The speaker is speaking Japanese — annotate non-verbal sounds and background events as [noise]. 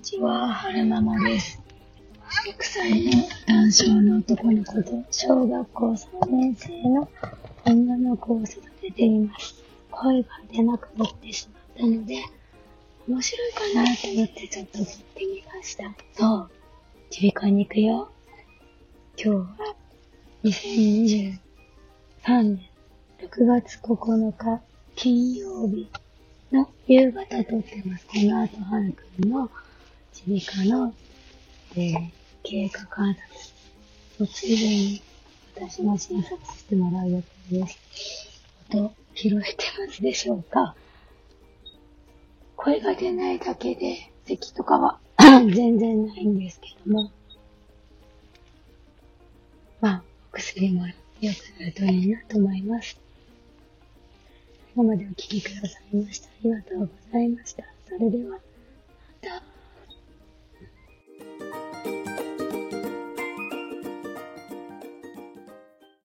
ちは、はるままです。6歳の男性の男の子と小学校3年生の女の子を育てています。声が出なくなってしまったので、面白いかなと思ってちょっと撮ってみました。そう。ちびかに行くよ。今日は2023年6月9日金曜日の夕方撮ってます。この後、はるくんのちびかの、えー、経過観察のついでに私も診察してもらう予定です。音、拾えてますでしょうか？声が出ないだけで、咳とかは [coughs] 全然ないんですけども、まあ、お薬もよくなるといいなと思います。最後までお聞きくださいました。ありがとうございました。それでは。